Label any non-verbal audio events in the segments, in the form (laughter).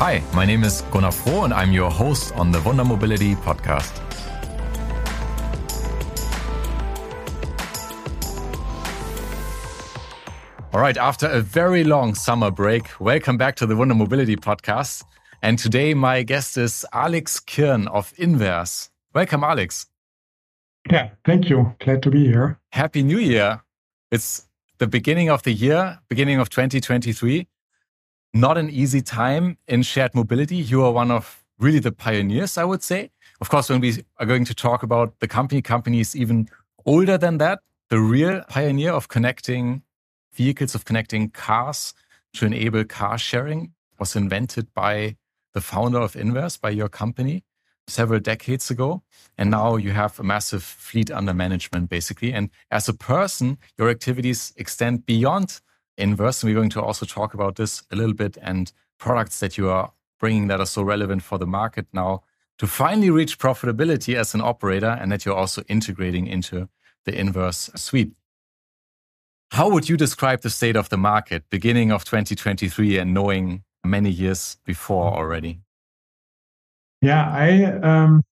Hi, my name is Gunnar Froh and I'm your host on the Wunder Mobility podcast. All right, after a very long summer break, welcome back to the Wunder Mobility podcast. And today my guest is Alex Kirn of INVERS. Welcome, Alex. Yeah, thank you. Glad to be here. Happy New Year. It's the beginning of the year, beginning of 2023. Not an easy time in shared mobility. You are one of really the pioneers, I would say. Of course, when we are going to talk about the company, is even older than that. The real pioneer of connecting vehicles, of connecting cars to enable car sharing was invented by the founder of INVERS, by your company several decades ago. And now you have a massive fleet under management, basically. And as a person, your activities extend beyond INVERS. And we're going to also talk about this a little bit and products that you are bringing that are so relevant for the market now to finally reach profitability as an operator and that you're also integrating into the INVERS suite. How would you describe the state of the market beginning of 2023 and knowing many years before already? Yeah, I um,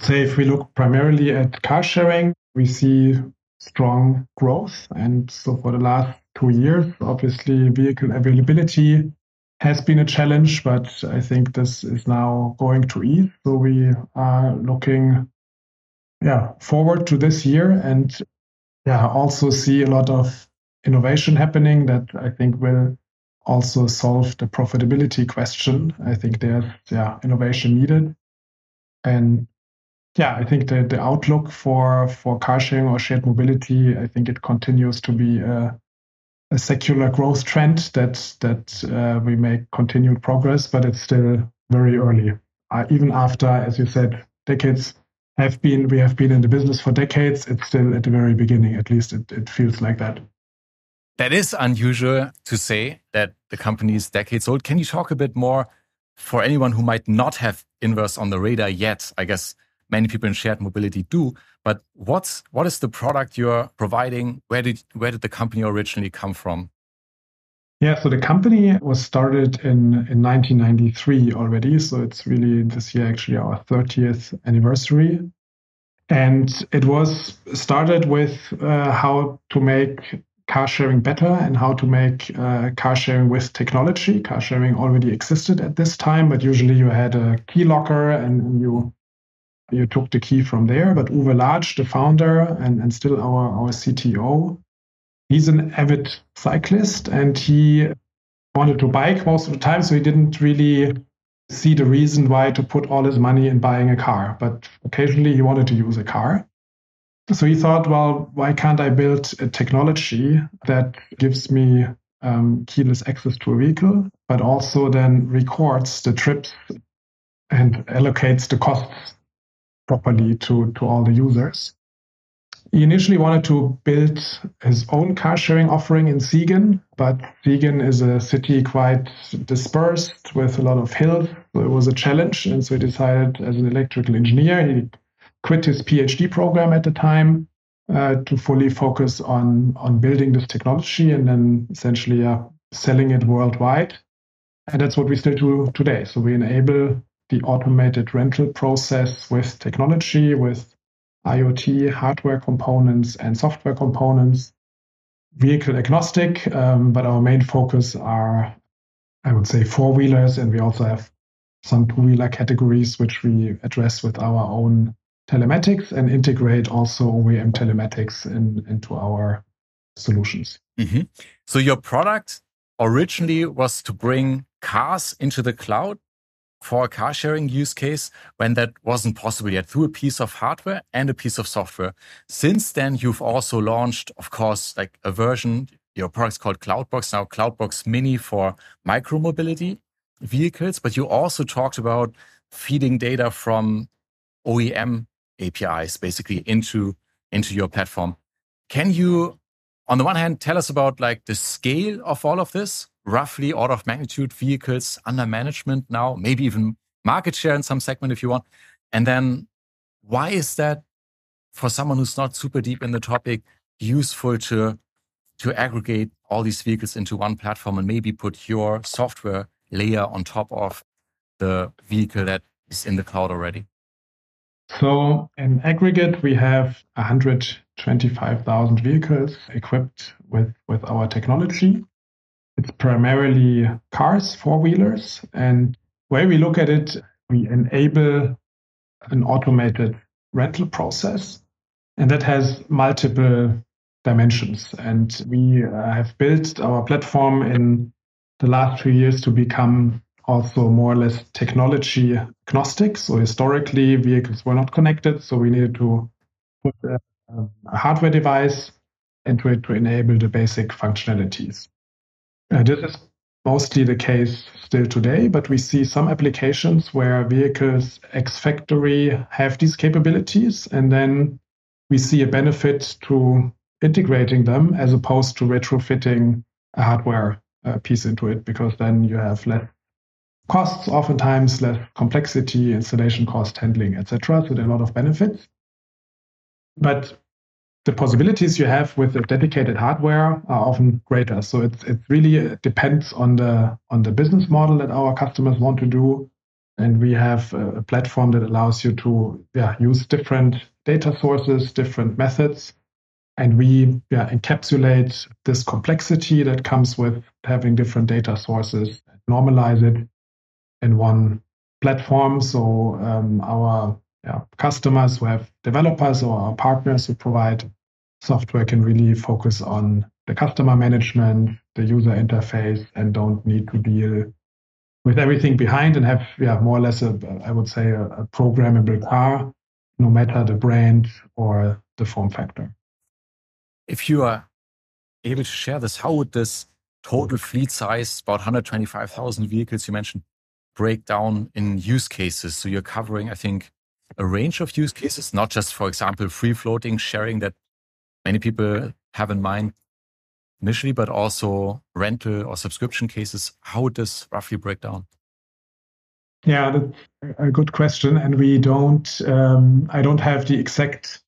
say if we look primarily at car sharing, we see strong growth. And so for the last two years, obviously, vehicle availability has been a challenge, but I think this is now going to ease. So we are looking yeah, forward to this year and yeah, also see a lot of innovation happening that I think will also solve the profitability question. I think there's yeah innovation needed, and yeah, I think the the outlook for for car sharing or shared mobility, I think it continues to be a, a secular growth trend that that uh, we make continued progress, but it's still very early. Uh, even after, as you said, decades have been we have been in the business for decades. It's still at the very beginning. At least it, it feels like that. That is unusual to say that the company is decades old. Can you talk a bit more for anyone who might not have INVERS on the radar yet? I guess many people in shared mobility do. But what's what is the product you're providing? Where did where did the company originally come from? Yeah, so the company was started in, in 1993 already. So it's really this year actually our 30th anniversary. And it was started with uh, how to make car sharing better and how to make uh, car sharing with technology. Car sharing already existed at this time, but usually you had a key locker and you you took the key from there. But Uwe Latsch, the founder and, and still our, our CTO, he's an avid cyclist and he wanted to bike most of the time, so he didn't really see the reason why to put all his money in buying a car. But occasionally he wanted to use a car. So he thought, well, why can't I build a technology that gives me um, keyless access to a vehicle, but also then records the trips and allocates the costs properly to, to all the users. He initially wanted to build his own car sharing offering in Siegen, but Siegen is a city quite dispersed with a lot of hills. So it was a challenge. And so he decided, as an electrical engineer, he quit his PhD program at the time uh, to fully focus on on building this technology and then essentially uh, selling it worldwide. And that's what we still do today. So we enable the automated rental process with technology, with IoT hardware components and software components, vehicle agnostic, um, but our main focus are, I would say, four wheelers, and we also have some two wheeler categories which we address with our own telematics and integrate also OEM telematics in, into our solutions. Mm-hmm. So your product originally was to bring cars into the cloud for a car sharing use case when that wasn't possible yet through a piece of hardware and a piece of software. Since then, you've also launched, of course, like a version, your product's called Cloudbox, now Cloudbox Mini for micro mobility vehicles, but you also talked about feeding data from OEM APIs basically into into your platform. Can you, on the one hand, tell us about like the scale of all of this, roughly order of magnitude vehicles under management now, maybe even market share in some segment if you want, and then why is that for someone who's not super deep in the topic useful to to aggregate all these vehicles into one platform and maybe put your software layer on top of the vehicle that is in the cloud already? So in aggregate, we have 125,000 vehicles equipped with, with our technology. It's primarily cars, four wheelers. And where we look at it, we enable an automated rental process. And that has multiple dimensions. And we uh, have built our platform in the last few years to become also more or less technology agnostic. So historically, vehicles were not connected. So we needed to put a, a hardware device into it to enable the basic functionalities. Uh, this is mostly the case still today, but we see some applications where vehicles ex factory have these capabilities, and then we see a benefit to integrating them as opposed to retrofitting a hardware uh, piece into it, because then you have less costs, oftentimes less complexity, installation cost, handling, etc. So there are a lot of benefits. But the possibilities you have with a dedicated hardware are often greater. So it it really depends on the on the business model that our customers want to do, and we have a platform that allows you to yeah, use different data sources, different methods, and we yeah, encapsulate this complexity that comes with having different data sources, normalize it in one platform. So um, our yeah, customers who have developers or our partners who provide software can really focus on the customer management, the user interface, and don't need to deal with everything behind and have yeah more or less a I would say a, a programmable car, no matter the brand or the form factor. If you are able to share this, how would this total fleet size, about 125,000 vehicles you mentioned, break down in use cases? So you're covering, I think, a range of use cases, not just, for example, free floating sharing that many people have in mind initially, but also rental or subscription cases. How would this roughly break down? Yeah, that's a good question. And we don't, um, I don't have the exact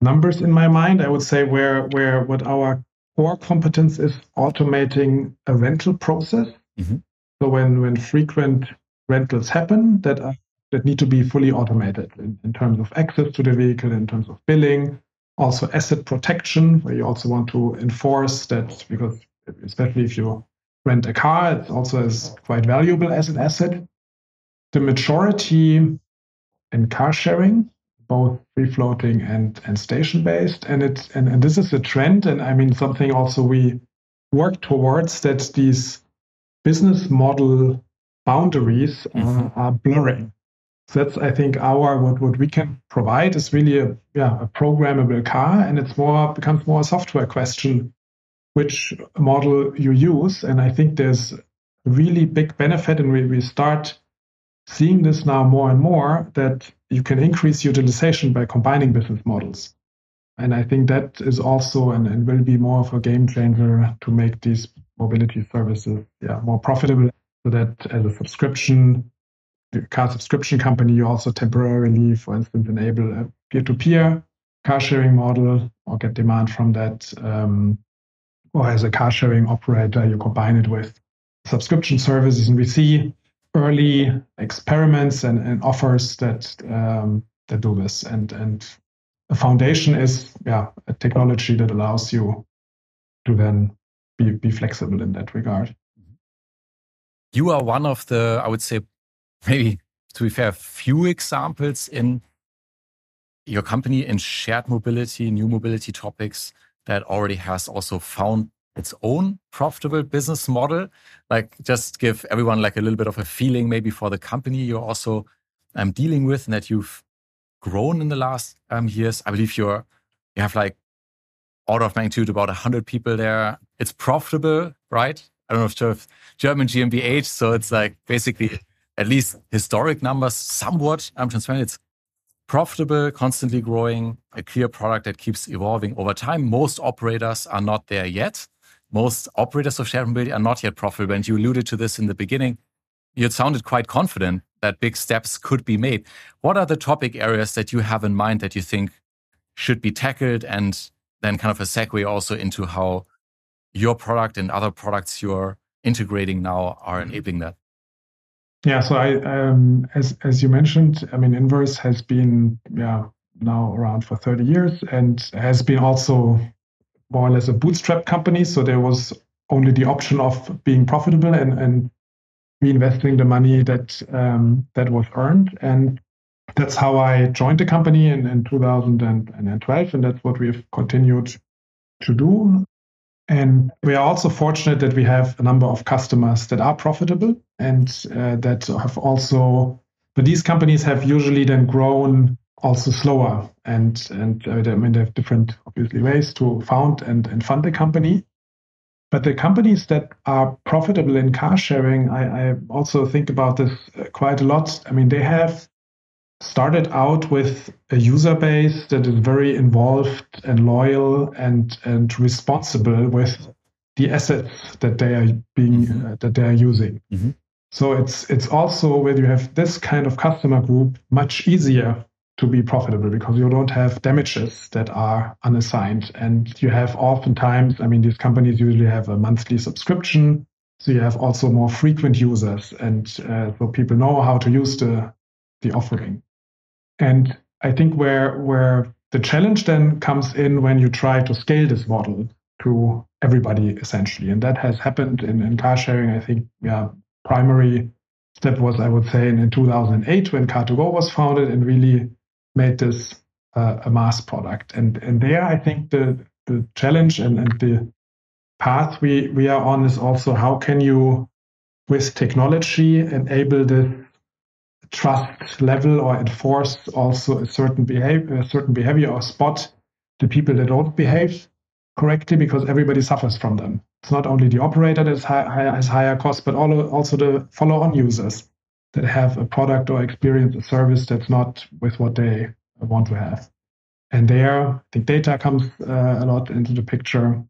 numbers in my mind. I would say where, where what our core competence is automating a rental process. Mm-hmm. So when, when frequent rentals happen that are that need to be fully automated in, in terms of access to the vehicle, in terms of billing, also asset protection, where you also want to enforce that because especially if you rent a car, it also is quite valuable as an asset. The majority in car sharing, both free floating and, and station based. And it's and, and this is a trend. And I mean something also we work towards that these business model boundaries mm-hmm. are, are that's I think our what what we can provide is really a yeah a programmable car, and it's more becomes more a software question which model you use, and I think there's really big benefit, and we we start seeing this now more and more that you can increase utilization by combining business models. And I think that is also and, and will be more of a game changer to make these mobility services yeah, more profitable so that as a subscription car subscription company, you also temporarily, for instance, enable a peer-to-peer car sharing model or get demand from that. Um, or as a car sharing operator, you combine it with subscription services. And we see early experiments and, and offers that um, that do this. And and a foundation is yeah a technology that allows you to then be, be flexible in that regard. You are one of the, I would say, maybe to be fair, a few examples in your company in shared mobility, new mobility topics that already has also found its own profitable business model. Like just give everyone like a little bit of a feeling maybe for the company you're also um, dealing with and that you've grown in the last um, years. I believe you're, you have like order of magnitude about 100 people there. It's profitable, right? I don't know if German GmbH. So it's like basically at least historic numbers, somewhat I'm transparent. It's profitable, constantly growing, a clear product that keeps evolving over time. Most operators are not there yet. Most operators of shared mobility are not yet profitable. And you alluded to this in the beginning. You sounded quite confident that big steps could be made. What are the topic areas that you have in mind that you think should be tackled? And then kind of a segue also into how your product and other products you're integrating now are mm-hmm. enabling that? Yeah, so I, um, as as you mentioned, I mean, INVERS has been yeah now around for 30 years and has been also more or less a bootstrap company. So there was only the option of being profitable and and reinvesting the money that um, that was earned, and that's how I joined the company in, in 2012, and that's what we've continued to do. And we are also fortunate that we have a number of customers that are profitable and uh, that have also, but these companies have usually then grown also slower. And, and uh, I mean, they have different, obviously, ways to found and, and fund the company. But the companies that are profitable in car sharing, I, I also think about this uh, quite a lot. I mean, they have started out with a user base that is very involved and loyal and and responsible with the assets that they are being mm-hmm. uh, that they are using. Mm-hmm. So it's it's also when you have this kind of customer group much easier to be profitable because you don't have damages that are unassigned and you have oftentimes I mean these companies usually have a monthly subscription so you have also more frequent users and uh, so people know how to use the the offering. And I think where where the challenge then comes in when you try to scale this model to everybody essentially, and that has happened in, in car sharing. I think yeah, primary step was I would say in, in 2008 when Car2Go was founded and really made this uh, a mass product. And and there I think the the challenge and, and the path we we are on is also how can you with technology enable the trust level or enforce also a certain behavior, a certain behavior or spot the people that don't behave correctly because everybody suffers from them. It's not only the operator that has higher costs, but also the follow-on users that have a product or experience a service that's not with what they want to have. And there, I think data comes uh, a lot into the picture.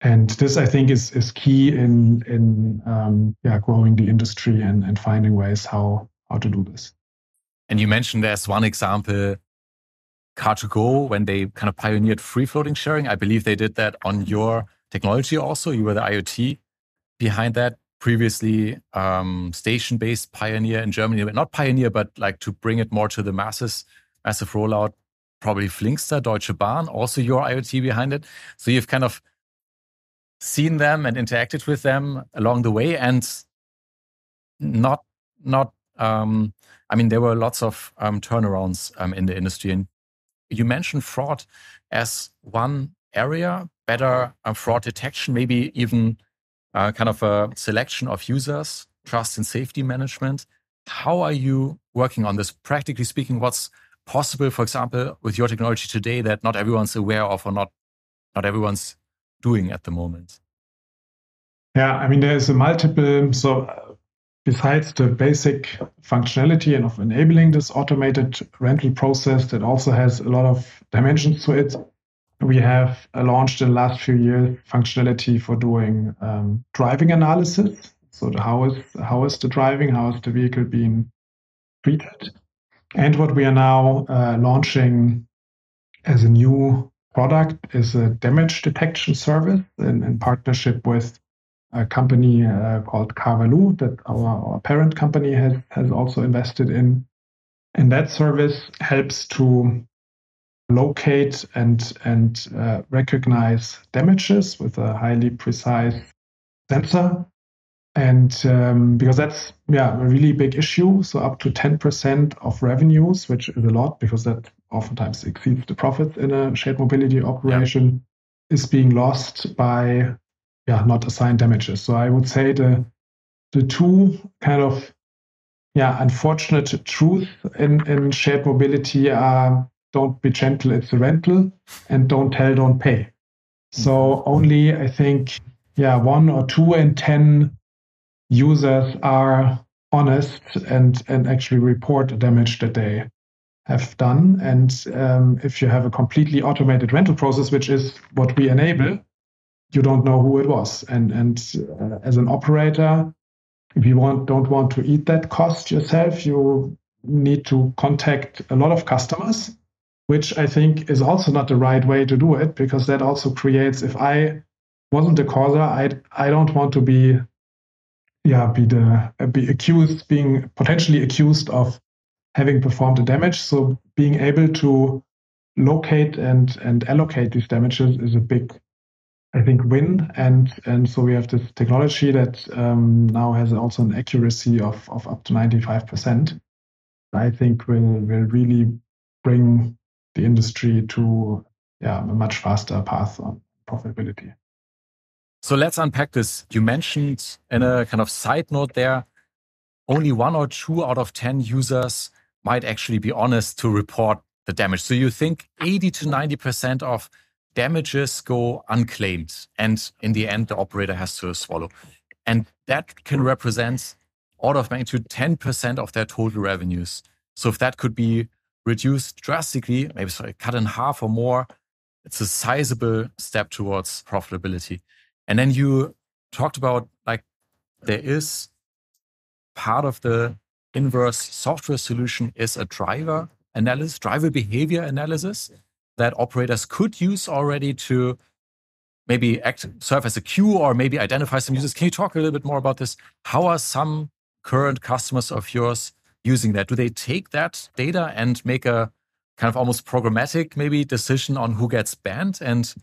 And this, I think, is is key in in um, yeah growing the industry and, and finding ways how how to do this. And you mentioned there's one example, Car2Go, when they kind of pioneered free floating sharing. I believe they did that on your technology also. You were the IoT behind that. Previously, um, station based pioneer in Germany, but not pioneer, but like to bring it more to the masses, massive rollout. Probably Flinkster, Deutsche Bahn, also your IoT behind it. So you've kind of seen them and interacted with them along the way and not not um, I mean, there were lots of um, turnarounds um, in the industry. And you mentioned fraud as one area, better uh, fraud detection, maybe even uh, kind of a selection of users, trust and safety management. How are you working on this? Practically speaking, what's possible, for example, with your technology today that not everyone's aware of or not, not everyone's doing at the moment? Yeah, I mean, there's a multiple. So besides the basic functionality and of enabling this automated rental process that also has a lot of dimensions to it, we have launched in the last few years functionality for doing um, driving analysis. So the, how is how is the driving, how is the vehicle being treated, and what we are now uh, launching as a new product is a damage detection service in, in partnership with a company uh, called Carvaloo that our, our parent company has, has also invested in. And that service helps to locate and and uh, recognize damages with a highly precise sensor and um, because that's yeah a really big issue so up to 10% of revenues which is a lot because that oftentimes exceeds the profits in a shared mobility operation yeah. is being lost by yeah, not assigned damages. So I would say the the two kind of yeah unfortunate truth in, in shared mobility are don't be gentle, it's a rental, and don't tell, don't pay. So mm-hmm. only I think yeah one or two in ten users are honest and and actually report the damage that they have done. And um, if you have a completely automated rental process, which is what we enable, you don't know who it was. And and uh, as an operator, if you want don't want to eat that cost yourself, you need to contact a lot of customers, which I think is also not the right way to do it because that also creates if I wasn't the causer, I I don't want to be yeah be the be accused being potentially accused of having performed a damage. So being able to locate and and allocate these damages is a big I think win and and so we have this technology that um, now has also an accuracy of, of up to 95%. I think will will really bring the industry to yeah a much faster path on profitability. So let's unpack this. You mentioned in a kind of side note there, only one or two out of 10 users might actually be honest to report the damage. So you think 80 to 90% of damages go unclaimed. And in the end, the operator has to swallow. And that can represent order of magnitude 10% of their total revenues. So if that could be reduced drastically, maybe sorry, cut in half or more, it's a sizable step towards profitability. And then you talked about like there is part of the INVERS software solution is a driver analysis, driver behavior analysis that operators could use already to maybe act, serve as a cue or maybe identify some users. Can you talk a little bit more about this? How are some current customers of yours using that? Do they take that data and make a kind of almost programmatic maybe decision on who gets banned and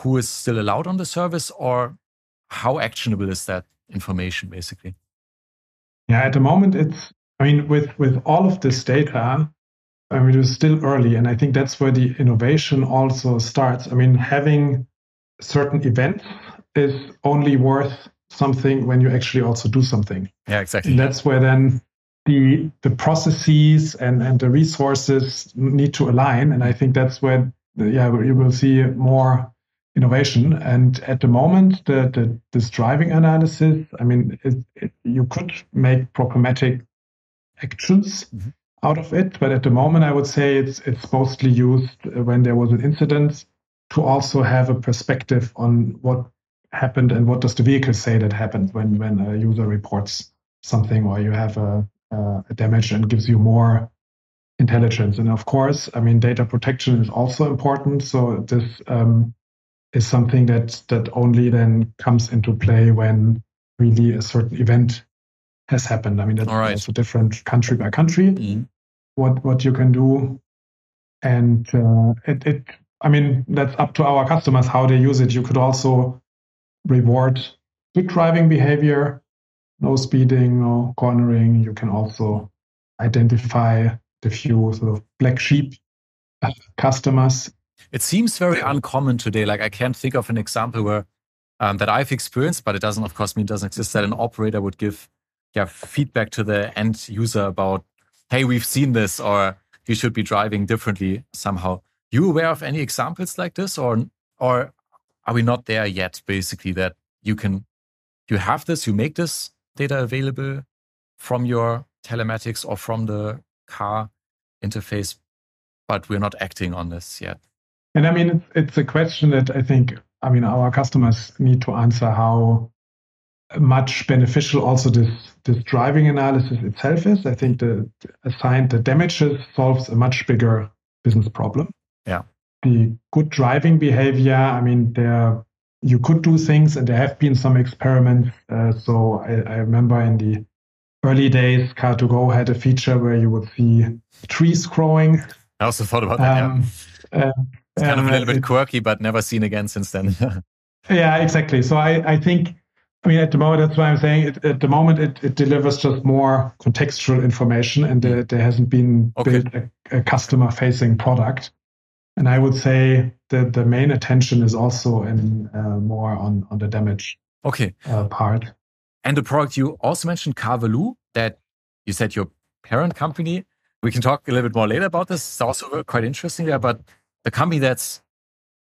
who is still allowed on the service or how actionable is that information basically? Yeah, at the moment it's I mean with with all of this data, I mean it was still early and I think that's where the innovation also starts. I mean having certain events is only worth something when you actually also do something. Yeah, exactly. And that's where then the the processes and and the resources need to align and i think that's where yeah you will see more innovation and at the moment the, the this driving analysis i mean it, it, you could make programmatic actions mm-hmm. Out of it but at the moment i would say it's it's mostly used when there was an incident to also have a perspective on what happened and what does the vehicle say that happened when when a user reports something or you have a uh, damage and gives you more intelligence. And of course, I mean, data protection is also important. So this um, is something that that only then comes into play when really a certain event has happened. I mean, that's right. also different country by country. Mm-hmm. What what you can do, and uh, it, it I mean, that's up to our customers how they use it. You could also reward good driving behavior no speeding, no cornering. You can also identify the few sort of black sheep customers. It seems very uncommon today. Like I can't think of an example where um, that I've experienced, but it doesn't, of course, mean it doesn't exist. That an operator would give yeah feedback to the end user about, hey, we've seen this, or you should be driving differently somehow. You aware of any examples like this, or or are we not there yet? Basically, that you can you have this, you make this data available from your telematics or from the car interface, but we're not acting on this yet. And I mean, it's, a question that I think, I mean, our customers need to answer how much beneficial also this this driving analysis itself is. I think the assigned the damages solves a much bigger business problem. Yeah. The good driving behavior, I mean, there you could do things, and there have been some experiments. Uh, so I, I, remember in the early days, Car2Go had a feature where you would see trees growing. I also thought about that. Um, yeah. Uh, it's kind of a little bit quirky, but never seen again since then. (laughs) yeah, exactly. So I, I think, I mean, at the moment, that's why I'm saying it, at the moment it, it delivers just more contextual information, and there, there hasn't been okay. built a, a customer-facing product. And I would say that the main attention is also in uh, more on, on the damage okay. Uh, part. And the product you also mentioned, Carvaloo, that you said your parent company. We can talk a little bit more later about this. It's also quite interesting there, but the company that's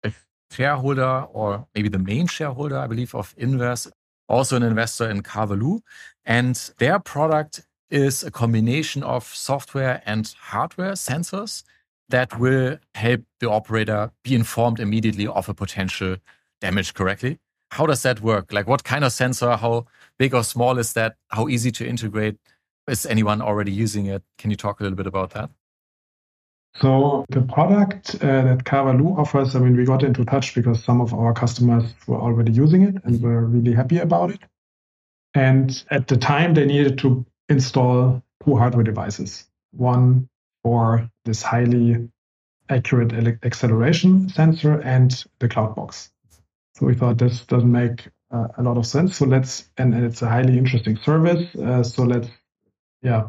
a shareholder or maybe the main shareholder, I believe, of INVERS, also an investor in Carvaloo. And their product is a combination of software and hardware sensors that will help the operator be informed immediately of a potential damage correctly. How does that work? Like, what kind of sensor? How big or small is that? How easy to integrate? Is anyone already using it? Can you talk a little bit about that? So the product uh, that Carvaloo offers, I mean, we got into touch because some of our customers were already using it and were really happy about it. And at the time, they needed to install two hardware devices one for this highly accurate acceleration sensor and the cloud box. So we thought this doesn't make uh, a lot of sense. So let's, and, and it's a highly interesting service. Uh, so let's, yeah,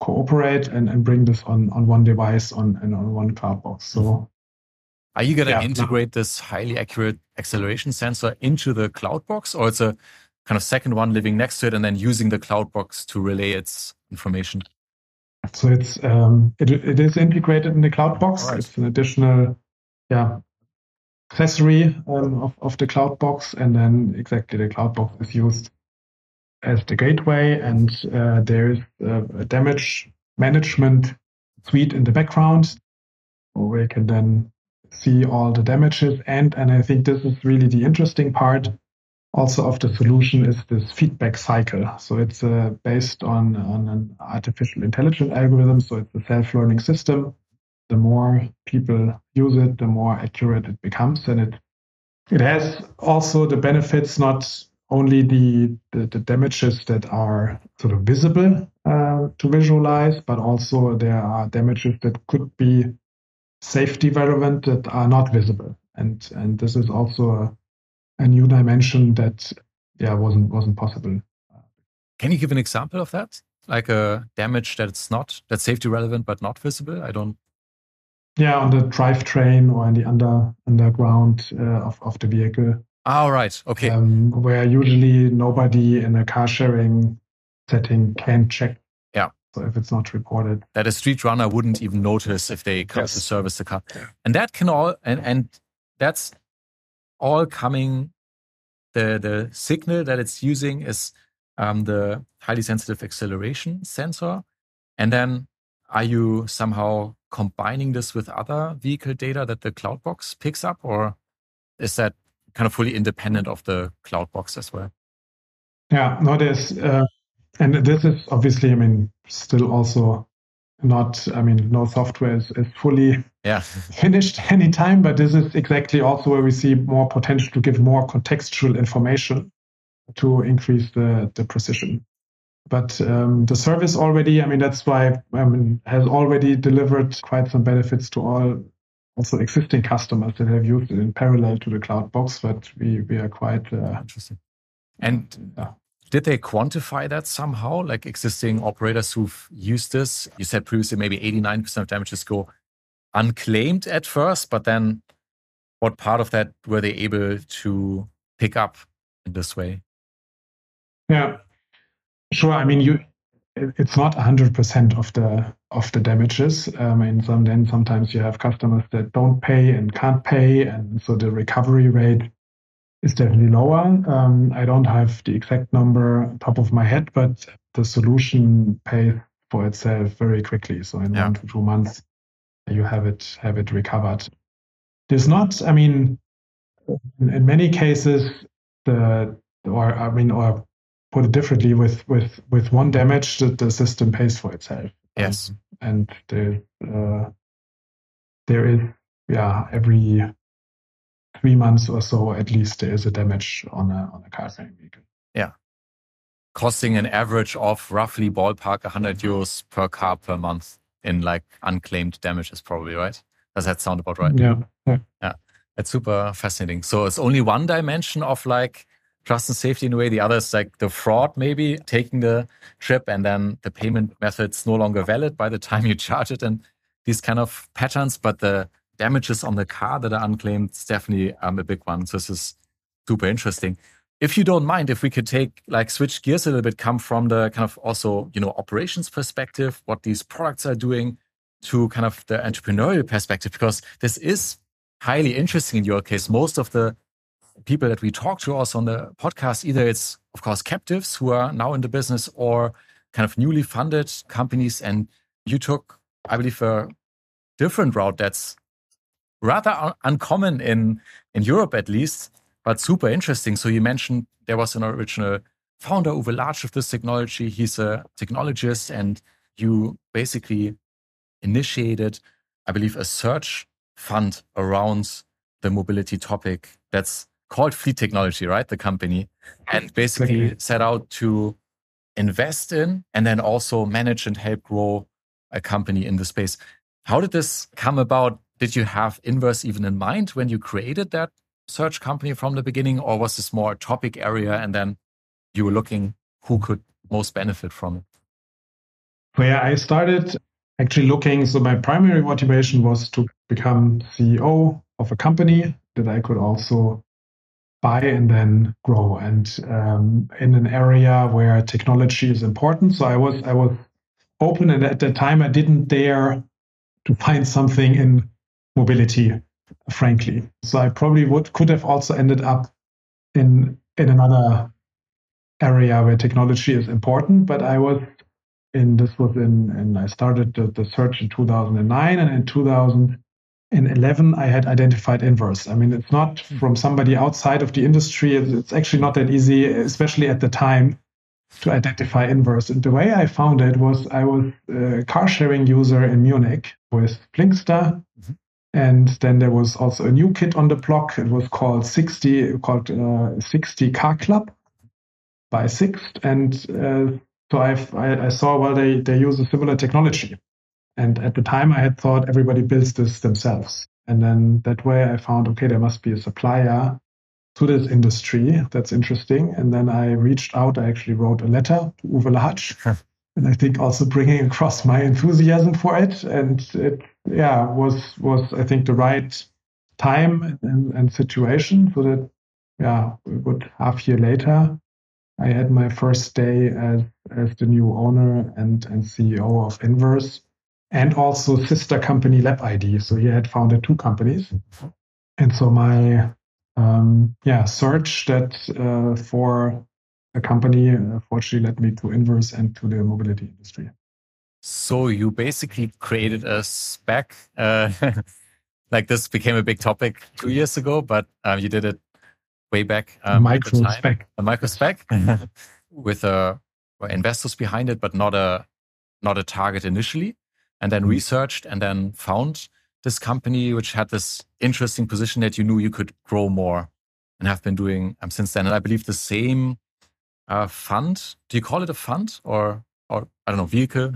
cooperate and, and bring this on, on one device on and on one cloud box. So are you going to yeah, integrate no. this highly accurate acceleration sensor into the cloud box or it's a kind of second one living next to it and then using the cloud box to relay its information? So it's um, it, it is integrated in the cloud box. Right. It's an additional yeah accessory um, of, of the cloud box, and then exactly the cloud box is used as the gateway, and uh, there is a damage management suite in the background where you can then see all the damages. And and I think this is really the interesting part also of the solution is this feedback cycle. So it's uh, based on, on an artificial intelligence algorithm. So it's a self-learning system. The more people use it, the more accurate it becomes. And it it has also the benefits, not only the, the, the damages that are sort of visible uh, to visualize, but also there are damages that could be safety relevant that are not visible. And and this is also a a new dimension that yeah wasn't wasn't possible. Can you give an example of that? Like a damage that's not that's safety relevant but not visible? I don't. Yeah, on the drivetrain or in the under underground uh, of of the vehicle. Ah, right. Okay. Um, where usually nobody in a car sharing setting can check. Yeah. So if it's not reported, that a street runner wouldn't even notice if they come yes. to service the car, and that can all and and that's all coming, the, the signal that it's using is um, the highly sensitive acceleration sensor. And then are you somehow combining this with other vehicle data that the cloud box picks up, or is that kind of fully independent of the cloud box as well? Yeah, no, there's, uh, and this is obviously, I mean, still also not i mean no software is, is fully yeah. (laughs) finished anytime but this is exactly also where we see more potential to give more contextual information to increase the, the precision but um, the service already i mean that's why i mean has already delivered quite some benefits to all also existing customers that have used it in parallel to the cloud box but we we are quite uh, interesting and uh, did they quantify that somehow, like existing operators who've used this? You said previously maybe 89% of damages go unclaimed at first, but then what part of that were they able to pick up in this way? Yeah, sure. I mean, you it's not 100% of the of the damages. Um, and some then sometimes you have customers that don't pay and can't pay, and so the recovery rate is definitely lower. Um, I don't have the exact number top of my head, but the solution pays for itself very quickly. So in yeah. one to two months, you have it have it recovered. There's not, I mean, in, in many cases, the or I mean, or put it differently, with with with one damage, the, the system pays for itself. Yes, um, and the uh, there is yeah every three months or so, at least there is a damage on a on a car sharing vehicle. Yeah, costing an average of roughly ballpark 100 euros per car per month in like unclaimed damages, probably right. Does that sound about right? Yeah. Yeah. yeah. That's super fascinating. So it's only one dimension of like trust and safety in a way. The other is like the fraud, maybe taking the trip and then the payment method's no longer valid by the time you (laughs) charge it and these kind of patterns. But the damages on the car that are unclaimed is definitely um, a big one. So this is super interesting. If you don't mind, if we could take like switch gears a little bit, come from the kind of also, you know, operations perspective, what these products are doing to kind of the entrepreneurial perspective, because this is highly interesting in your case. Most of the people that we talk to also on the podcast, either it's of course captives who are now in the business or kind of newly funded companies. And you took, I believe, a different route that's rather un uncommon in in Europe at least, but super interesting. So you mentioned there was an original founder Uwe Latsch of this technology. He's a technologist, and you basically initiated, I believe, a search fund around the mobility topic that's called Fleet Technology, right? The company, and basically exactly. set out to invest in and then also manage and help grow a company in the space. How did this come about? Did you have INVERS even in mind when you created that search company from the beginning, or was this more a topic area and then you were looking who could most benefit from it? Well, yeah, I started actually looking. So my primary motivation was to become CEO of a company that I could also buy and then grow, and um, in an area where technology is important. So I was I was open, and at that time I didn't dare to find something in mobility, frankly. So I probably would could have also ended up in in another area where technology is important, but I was in this was in and I started the, the search in 2009 and in 2011 I had identified INVERS. I mean, it's not hmm. from somebody outside of the industry. It's, actually not that easy, especially at the time, to identify INVERS. And the way I found it was I was a car sharing user in Munich with Flinkster. Mm-hmm. And then there was also a new kid on the block. It was called 60, called uh, 60 Car Club by Sixt. And uh, so I've, I, I saw, well, they, they use a similar technology. And at the time, I had thought everybody builds this themselves. And then that way I found, okay, there must be a supplier to this industry. That's interesting. And then I reached out. I actually wrote a letter to Uwe Latsch. and I think also bringing across my enthusiasm for it. And it, yeah, was, was I think, the right time and, and situation so that, yeah, a good half year later, I had my first day as, as the new owner and, and CEO of INVERS and also sister company LapID. So he had founded two companies. And so my um, yeah search that uh, for a company uh, fortunately led me to INVERS and to the mobility industry. So you basically created a SPAC. Uh, (laughs) like this became a big topic two years ago, but um, you did it way back. Um, micro SPAC. A micro SPAC (laughs) with uh, investors behind it, but not a not a target initially. And then researched and then found this company, which had this interesting position that you knew you could grow more, and have been doing um, since then. And I believe the same uh, fund. Do you call it a fund or or I don't know vehicle?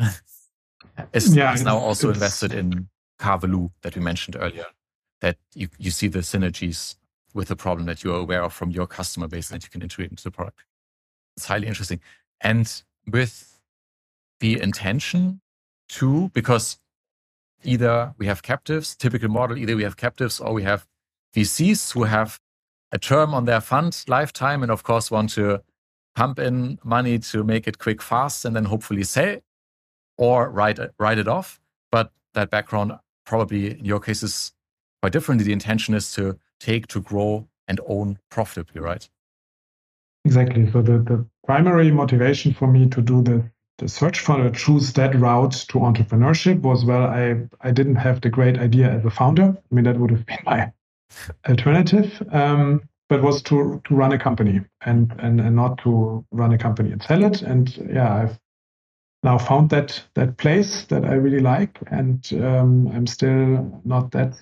(laughs) is, yeah, is now also invested in Carvaloo that we mentioned earlier. That you you see the synergies with the problem that you're aware of from your customer base that you can integrate into the product. It's highly interesting. And with the intention to, because either we have captives, typical model, either we have captives or we have VCs who have a term on their fund lifetime and of course want to pump in money to make it quick, fast, and then hopefully sell or write, write it off. But that background probably in your case is quite different. The intention is to take to grow and own profitably, right? Exactly. So the, the primary motivation for me to do the, the search fund or choose that route to entrepreneurship was well, I, I didn't have the great idea as a founder. I mean, that would have been my alternative. Um, but was to to run a company and, and and not to run a company and sell it. And yeah, I've now found that that place that I really like, and um, I'm still not that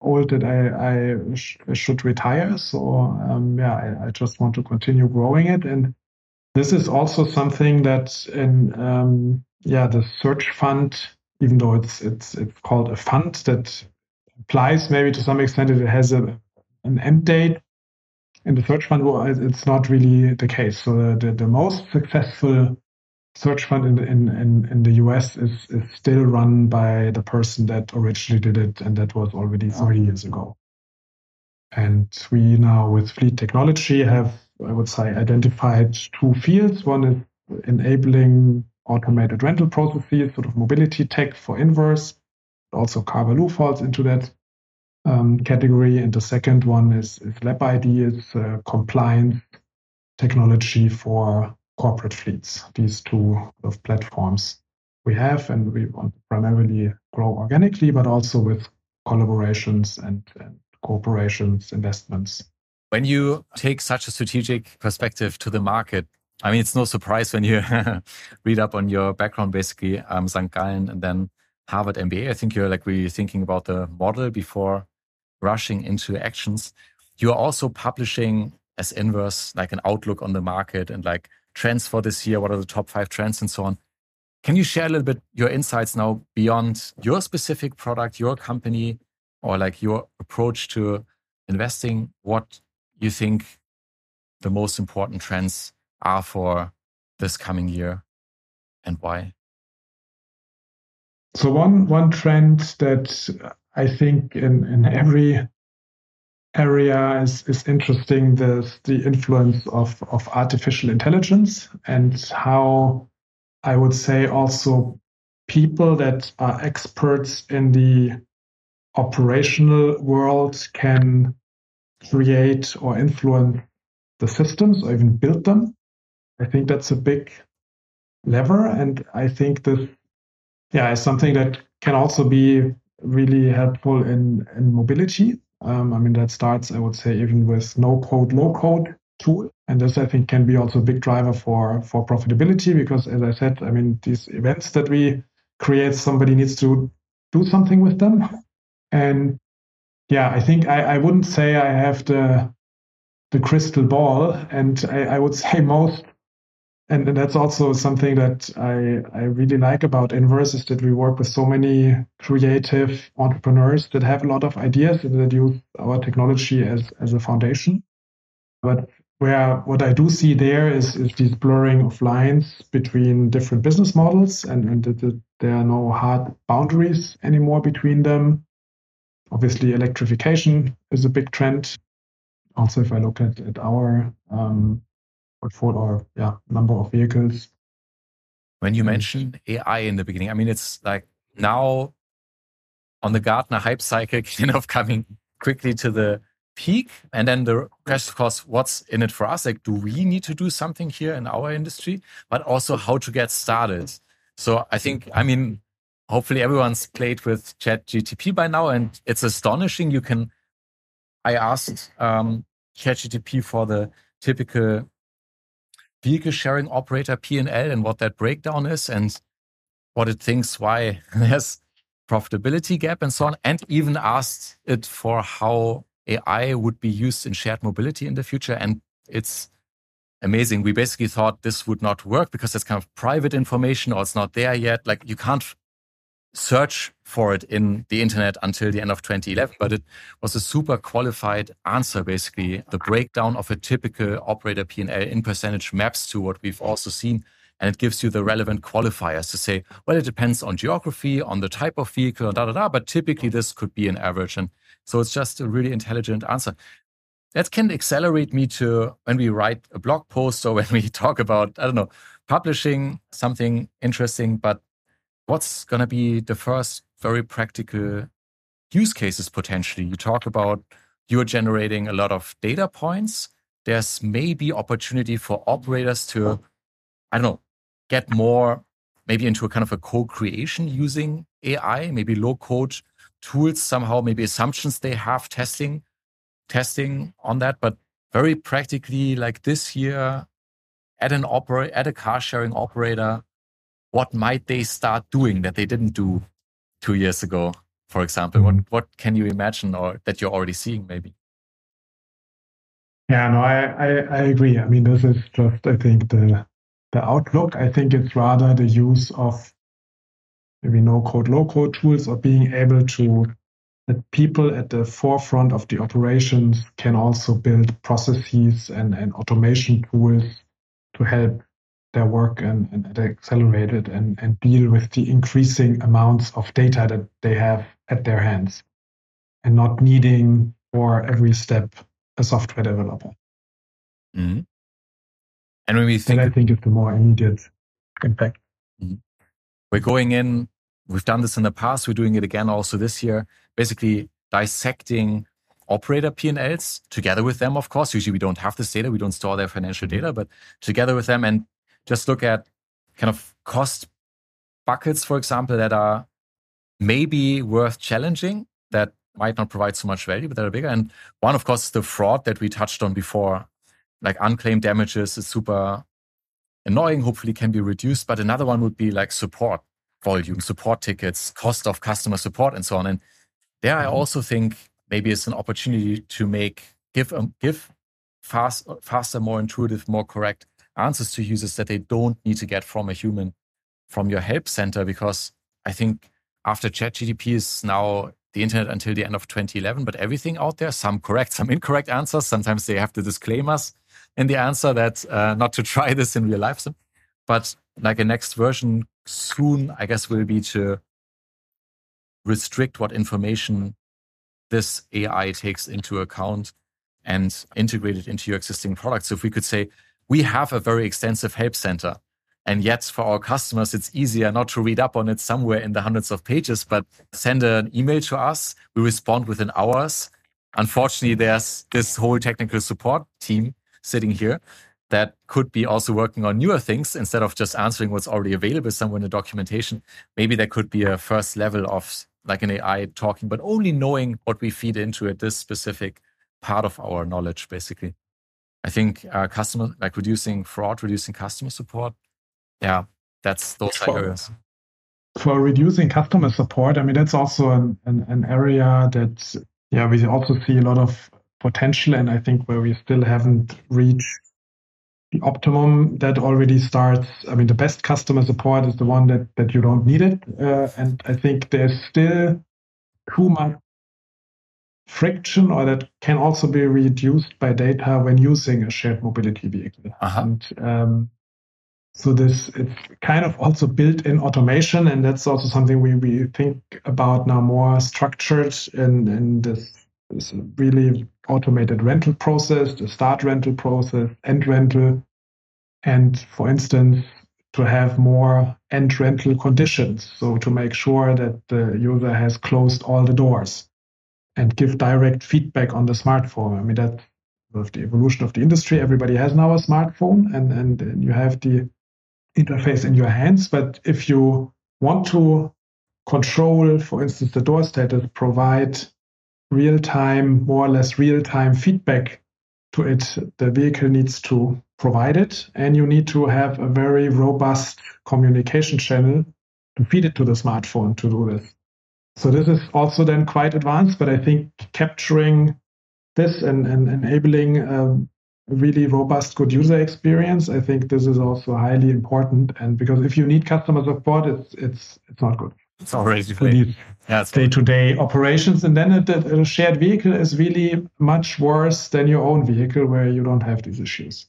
old that I, I sh- should retire. So um, yeah, I, I, just want to continue growing it. And this is also something that in um, yeah the search fund, even though it's it's it's called a fund that applies maybe to some extent it has a an end date. In the search fund, it's not really the case. So the, the, the most successful search fund in, in, in, in the US is, is still run by the person that originally did it, and that was already 30 years ago. And we now, with Fleet Technology, have, I would say, identified two fields. One is enabling automated rental processes, sort of mobility tech for INVERS. Also, Carvaloo falls into that um, category. And the second one is, is LapID, is uh, compliance technology for corporate fleets. These two of platforms we have, and we want to primarily grow organically, but also with collaborations and, and corporations, investments. When you take such a strategic perspective to the market, I mean, it's no surprise when you (laughs) read up on your background, basically, um, St. Gallen and then Harvard MBA. I think you're like really thinking about the model before rushing into actions. you are also publishing as INVERS, like an outlook on the market and like trends for this year. What are the top five trends and so on? Can you share a little bit your insights now beyond your specific product, your company, or like your approach to investing? What you think the most important trends are for this coming year and why? So one one trend that I think in, in every area is, is interesting the the influence of, of artificial intelligence and how I would say also people that are experts in the operational world can create or influence the systems or even build them. I think that's a big lever. And I think this, yeah, is something that can also be really helpful in, in mobility. Um, I mean, that starts, I would say, even with no code, low code tool. And this, I think, can be also a big driver for, for profitability because, as I said, I mean, these events that we create, somebody needs to do something with them. And yeah, I think I, I wouldn't say I have the the crystal ball, and I, I would say most, and, and that's also something that I I really like about INVERS is that we work with so many creative entrepreneurs that have a lot of ideas and that use our technology as as a foundation. But where what I do see there is, is this blurring of lines between different business models and, and that, there are no hard boundaries anymore between them. Obviously, electrification is a big trend. Also, if I look at, at our um, portfolio or yeah, number of vehicles. When you mentioned AI in the beginning, I mean, it's like now on the Gartner hype cycle, (laughs) kind of coming quickly to the peak. And then the question, of course, what's in it for us? Like, do we need to do something here in our industry? But also how to get started. So I think, I mean, hopefully everyone's played with Chat GTP by now, and it's astonishing. You can, I asked um, Chat GTP for the typical vehicle sharing operator P&L and what that breakdown is and what it thinks why (laughs) there's profitability gap and so on, and even asked it for how AI would be used in shared mobility in the future. And it's amazing. We basically thought this would not work because it's kind of private information or it's not there yet. Like you can't search for it in the internet until the end of 2011, but it was a super qualified answer, basically. The breakdown of a typical operator P&L in percentage maps to what we've also seen. And it gives you the relevant qualifiers to say, well, it depends on geography, on the type of vehicle, da da da, but typically this could be an average. And so it's just a really intelligent answer. That can accelerate me to when we write a blog post or (laughs) when we talk about, I don't know, publishing something interesting, but what's going to be the first very practical use cases potentially? You talk about you're generating a lot of data points. There's maybe opportunity for operators to, I don't know, get more maybe into a kind of a co-creation using AI, maybe low code tools somehow, maybe assumptions they have testing, testing on that. But very practically, like this year, at an operator, at a car sharing operator, what might they start doing that they didn't do two years ago, for example? Mm-hmm. What what can you imagine or that you're already seeing maybe? Yeah, no, I, I, I agree. I mean, this is just I think the the outlook. I think it's rather the use of maybe no code, low code tools or being able to that people at the forefront of the operations can also build processes and, and automation tools to help their work and, and accelerate it and, and deal with the increasing amounts of data that they have at their hands and not needing for every step a software developer. Mm-hmm. And when we think, and I think it's the more immediate impact. Mm-hmm. We're going in. We've done this in the past. We're doing it again also this year. Basically, dissecting operator P&Ls together with them, of course. Usually we don't have this data. We don't store their financial data, but together with them and just look at kind of cost buckets, for example, that are maybe worth challenging that might not provide so much value, but that are bigger. And one, of course, is the fraud that we touched on before, like unclaimed damages is super annoying, hopefully can be reduced. But another one would be like support volume, support tickets, cost of customer support, and so on. And there I mm-hmm. also think maybe it's an opportunity to make give um, give fast, faster, more intuitive, more correct answers to users that they don't need to get from a human from your help center because I think after ChatGPT is now the internet until the end of 2011, but everything out there, some correct, (laughs) some incorrect answers. Sometimes they have to disclaim us in the answer that uh, not to try this in real life. But like a next version soon, I guess, will be to restrict what information this AI takes into account and integrate it into your existing products. So if we could say, we have a very extensive help center. And yet, for our customers, it's easier not to read up on it somewhere in the hundreds of pages, but send an email to us. We respond within hours. Unfortunately, there's this whole technical support team sitting here that could be also working on newer things instead of just answering what's already available somewhere in the documentation. Maybe there could be a first level of like an AI talking, but only knowing what we feed into it, this specific part of our knowledge, basically. I think uh, customer, like reducing fraud, reducing customer support. Yeah, that's those for, areas. For reducing customer support, I mean, that's also an, an, an area that, yeah, we also see a lot of potential. And I think where we still haven't reached the optimum that already starts. I mean, the best customer support is the one that, that you don't need it. Uh, and I think there's still too much friction or that can also be reduced by data when using a shared mobility vehicle. Uh-huh. And um, so this it's kind of also built in automation, and that's also something we, we think about now more structured in, in this, this really automated rental process, the start rental process, end rental, and for instance, to have more end rental conditions. So to make sure that the user has closed all the doors and give direct feedback on the smartphone. I mean, that with the evolution of the industry, everybody has now a smartphone and, and, you have the interface in your hands. But if you want to control, for instance, the door status, provide real time, more or less real time feedback to it, the vehicle needs to provide it. And you need to have a very robust communication channel to feed it to the smartphone to do this. So this is also then quite advanced, but I think capturing this and, and enabling um, a really robust, good user experience, I think this is also highly important. And because if you need customer support, it's it's it's not good. It's already too Yeah, day-to-day operations, and then a, a shared vehicle is really much worse than your own vehicle, where you don't have these issues.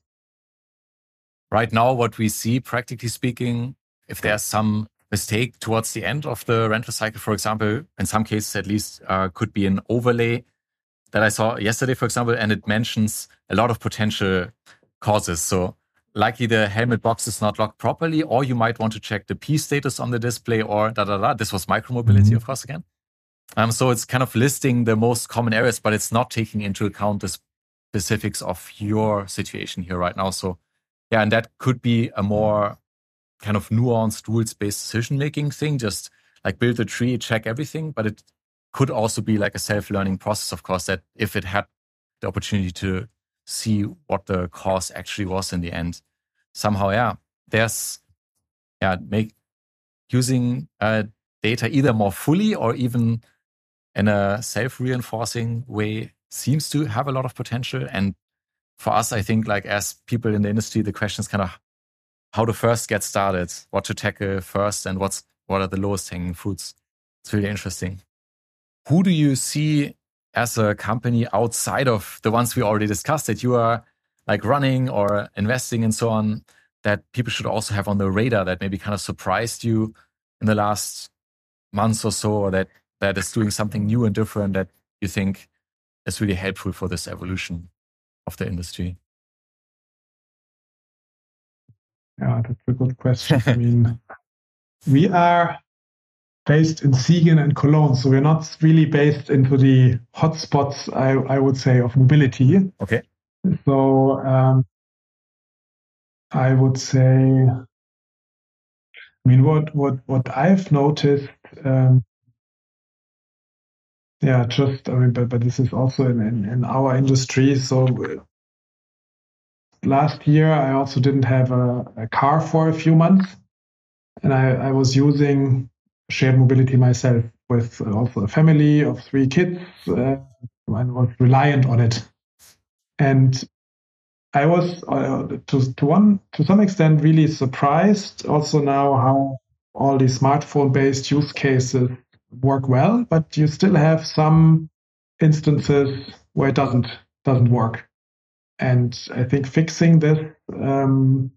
Right now, what we see, practically speaking, if there's some mistake towards the end of the rental cycle, for example, in some cases at least, uh, could be an overlay that I saw yesterday, for example, and it mentions a lot of potential causes. So likely the helmet box is not locked properly, or you might want to check the P status on the display, or da da da. This was micromobility, mm-hmm. of course, again. Um, so it's kind of listing the most common areas, but it's not taking into account the specifics of your situation here right now. So yeah, and that could be a more kind of nuanced rules based decision making thing, just like build a tree, check everything. But it could also be like a self learning process, of course, that if it had the opportunity to see what the cause actually was in the end, somehow, yeah, there's, yeah, make using uh, data either more fully or even in a self reinforcing way seems to have a lot of potential. And for us, I think, like as people in the industry, the question is kind of how to first get started, what to tackle first, and what's what are the lowest hanging fruits. It's really interesting. Who do you see as a company outside of the ones we already discussed that you are like running or investing and so on that people should also have on the radar that maybe kind of surprised you in the last months or so or that that is doing something new and different that you think is really helpful for this evolution of the industry? Yeah, that's a good question. I mean, (laughs) we are based in Siegen and Cologne, so we're not really based into the hotspots, I, I would say, of mobility. Okay. So um, I would say, I mean, what what what I've noticed, um, yeah, just I mean, but but this is also in in, in our industry. So last year I also didn't have a, a car for a few months, and I, I, was using shared mobility myself with also a family of three kids uh, and was reliant on it. And I was uh, to to one to some extent really surprised also now how all these smartphone based use cases work well, but you still have some instances where it doesn't doesn't work. And I think fixing this um,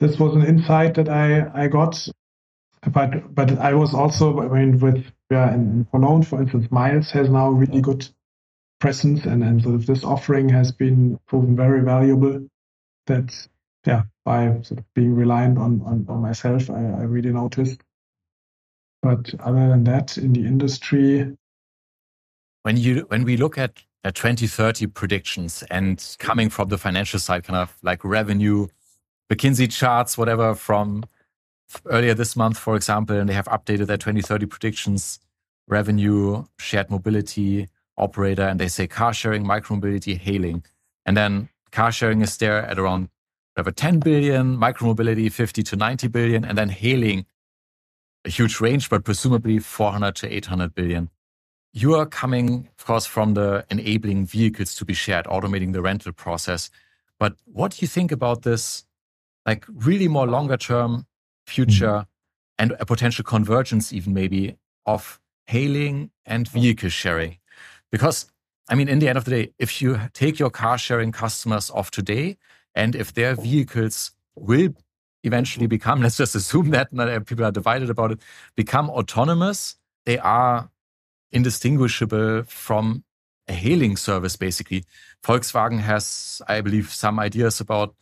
this was an insight that I I got. But but I was also I mean with yeah in, Cologne for instance Miles has now really good presence and and sort of this offering has been proven very valuable. That yeah by sort of being reliant on on, on myself I, I really noticed. But other than that, in the industry, when you when we look at 2030 predictions and coming from the financial side, kind of like revenue, McKinsey charts, whatever from earlier this month, for example, and they have updated their 2030 predictions, revenue, shared mobility, operator, and they say car sharing, micromobility, hailing. And then car sharing is there at around whatever 10 billion, micromobility 50 to 90 billion, and then hailing a huge range, but presumably 400 to 800 billion. You are coming, of course, from the enabling vehicles to be shared, automating the rental process. But what do you think about this, like really more longer term future mm. and a potential convergence, even maybe of hailing and vehicle sharing? Because, I mean, in the end of the day, if you take your car sharing customers off today, and if their vehicles will eventually become, (laughs) let's just assume that people are divided about it, become autonomous, they are indistinguishable from a hailing service, basically. Volkswagen has, I believe, some ideas about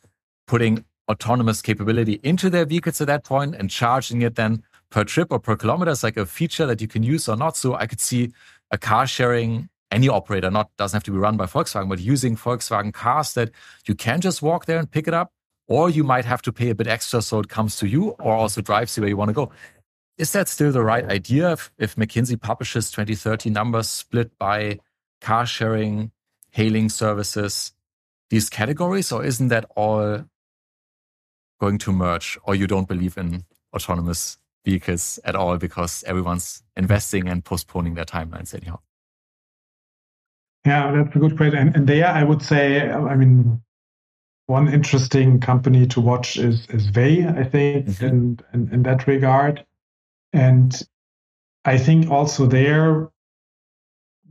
putting autonomous capability into their vehicles at that point and charging it then per trip or per kilometer is like a feature that you can use or not. So I could see a car sharing any operator, not doesn't have to be run by Volkswagen, but using Volkswagen cars that you can just walk there and pick it up, or you might have to pay a bit extra so it comes to you or also drives you where you want to go. Is that still the right idea if, if McKinsey publishes 2030 numbers split by car sharing, hailing services, these categories, or isn't that all going to merge, or you don't believe in autonomous vehicles at all because everyone's investing and postponing their timelines anyhow? Yeah, that's a good question. And, and there, I would say, I mean, one interesting company to watch is is Vay, I think, mm-hmm. in, in, in that regard. And I think also there,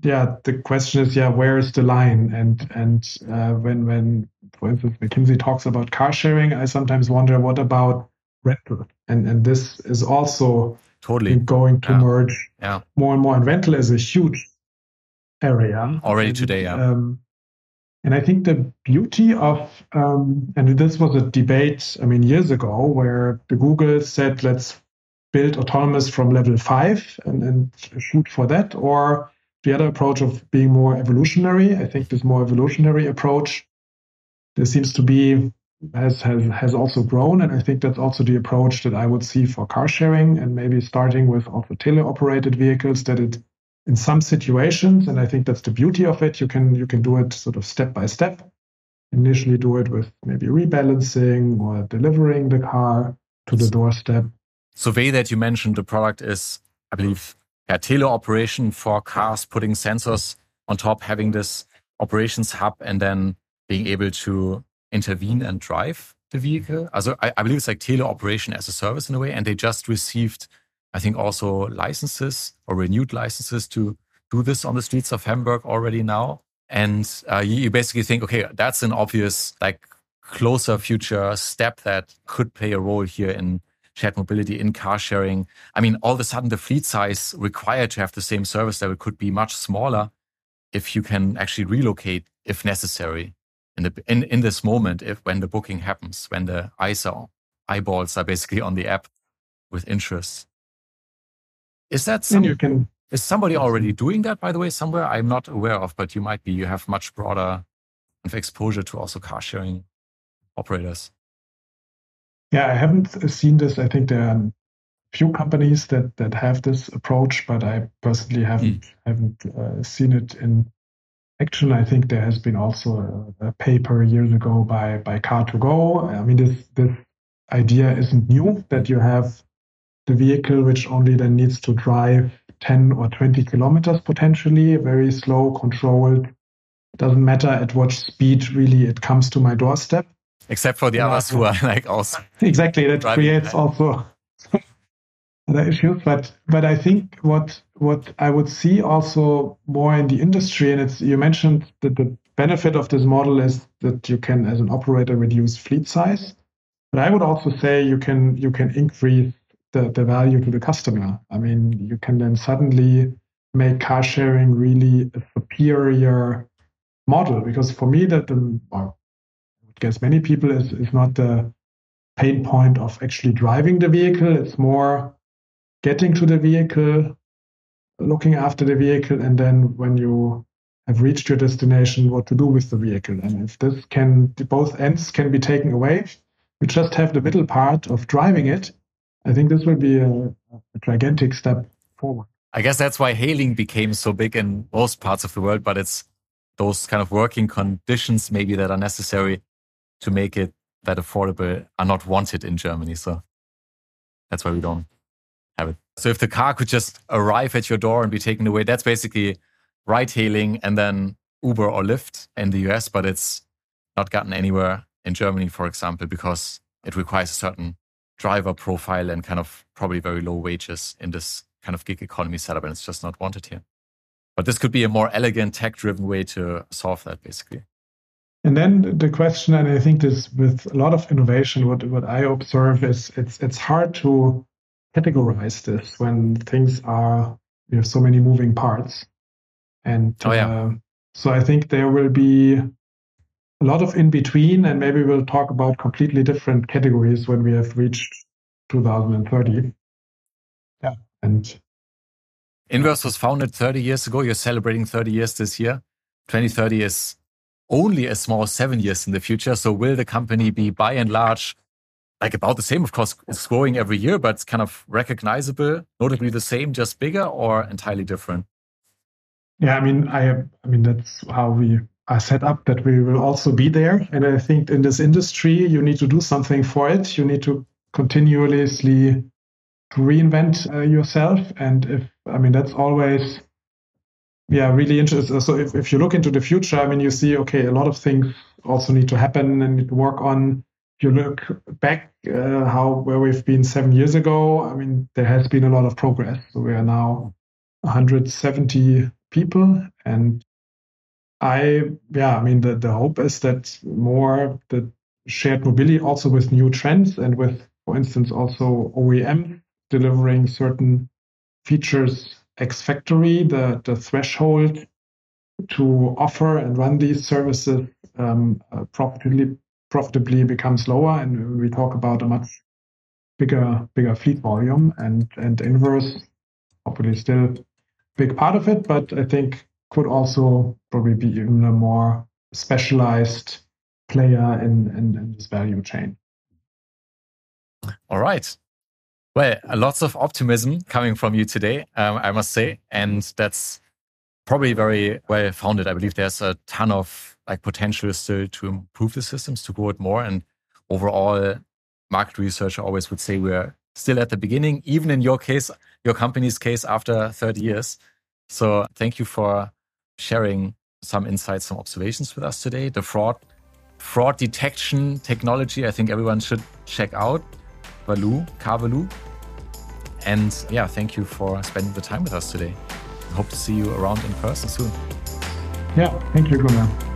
yeah, the question is, yeah, where is the line? And and uh, when when for instance McKinsey talks about car sharing, I sometimes wonder what about rental? And and this is also totally going to yeah. merge yeah. more and more. And rental is a huge area already and, today. Yeah. Um, and I think the beauty of, um, and this was a debate, I mean, years ago, where the Google said, let's build autonomous from level five and, and shoot for that, or the other approach of being more evolutionary. I think this more evolutionary approach, there seems to be has has has also grown, and I think that's also the approach that I would see for car sharing, and maybe starting with also teleoperated vehicles that it in some situations, and I think that's the beauty of it, you can you can do it sort of step by step. Initially do it with maybe rebalancing or delivering the car to the doorstep. Vay that you mentioned the product is, I believe, a tele operation for cars, putting sensors on top, having this operations hub, and then being able to intervene and drive the vehicle. Also, I, I believe it's like tele operation as a service in a way, and they just received I think also licenses or renewed licenses to do this on the streets of Hamburg already now. And uh, you basically think, okay, that's an obvious, like, closer future step that could play a role here in shared mobility, in car sharing. I mean, all of a sudden, the fleet size required to have the same service level could be much smaller if you can actually relocate if necessary in the in, in this moment if when the booking happens when the eyes are eyeballs are basically on the app with interest is that some, you can, is somebody already doing that, by the way, somewhere I'm not aware of, but you might be. You have much broader of exposure to also car sharing operators. Yeah, I haven't seen this. I think there are few companies that that have this approach, but I personally haven't mm. haven't uh, seen it in action. I think there has been also a, a paper years ago by by Car2Go. I mean, this this idea isn't new that you have the vehicle, which only then needs to drive 10 or 20 kilometers potentially, very slow, controlled doesn't matter at what speed really it comes to my doorstep. Except for the yeah, others who are (laughs) like also exactly that creates also (laughs) other issues. But but I think what what I would see also more in the industry, and it's you mentioned that the benefit of this model is that you can, as an operator, reduce fleet size. But I would also say you can you can increase the, the value to the customer. I mean, you can then suddenly make car sharing really a superior model because for me that the well, I guess many people is, is not the pain point of actually driving the vehicle. It's more getting to the vehicle, looking after the vehicle, and then when you have reached your destination, what to do with the vehicle. And if this can, both ends can be taken away, you just have the middle part of driving it. I think this will be a, a gigantic step forward. I guess that's why hailing became so big in most parts of the world, but it's those kind of working conditions maybe that are necessary to make it that affordable are not wanted in Germany. So that's why we don't have it. So if the car could just arrive at your door and be taken away, that's basically ride hailing and then Uber or Lyft in the US, but it's not gotten anywhere in Germany, for example, because it requires a certain driver profile and kind of probably very low wages in this kind of gig economy setup, and it's just not wanted here. But this could be a more elegant, tech driven way to solve that, basically. And then the question, and I think this with a lot of innovation, what, what I observe is it's it's hard to categorize this when things are you have so many moving parts. And oh, yeah. uh, so I think there will be a lot of in between, and maybe we'll talk about completely different categories when we have reached 2030. Yeah. And INVERS was founded 30 years ago. You're celebrating 30 years this year. 2030 is only a small seven years in the future. So will the company be by and large like about the same? Of course, it's growing every year, but it's kind of recognizable, notably the same, just bigger or entirely different? Yeah, I mean, I, I mean, that's how we are set up that we will also be there. And I think in this industry, you need to do something for it. You need to continuously reinvent uh, yourself. And if, I mean, that's always, yeah, really interesting. So if, if you look into the future, I mean, you see, okay, a lot of things also need to happen and need to work on. If you look back uh, how where we've been seven years ago, I mean, there has been a lot of progress. So we are now 170 people and I, yeah, I mean, the, the hope is that more the shared mobility also with new trends and with, for instance, also OEM delivering certain features ex factory, the, the threshold to offer and run these services um, uh, profitably profitably becomes lower, and we talk about a much bigger bigger fleet volume and and INVERS, probably still big part of it, but I think could also probably be even a more specialized player in, in, in this value chain. All right. Well, lots of optimism coming from you today, um, I must say, and that's probably very well founded. I believe there's a ton of like potential still to improve the systems, to grow it more, and overall, market research always would say we're still at the beginning, even in your case, your company's case, after 30 years. So, thank you for sharing some insights, some observations with us today. The fraud fraud detection technology, I think everyone should check out. Valoo, Carvaloo. And yeah, thank you for spending the time with us today. Hope to see you around in person soon. Yeah, thank you, Gunnar.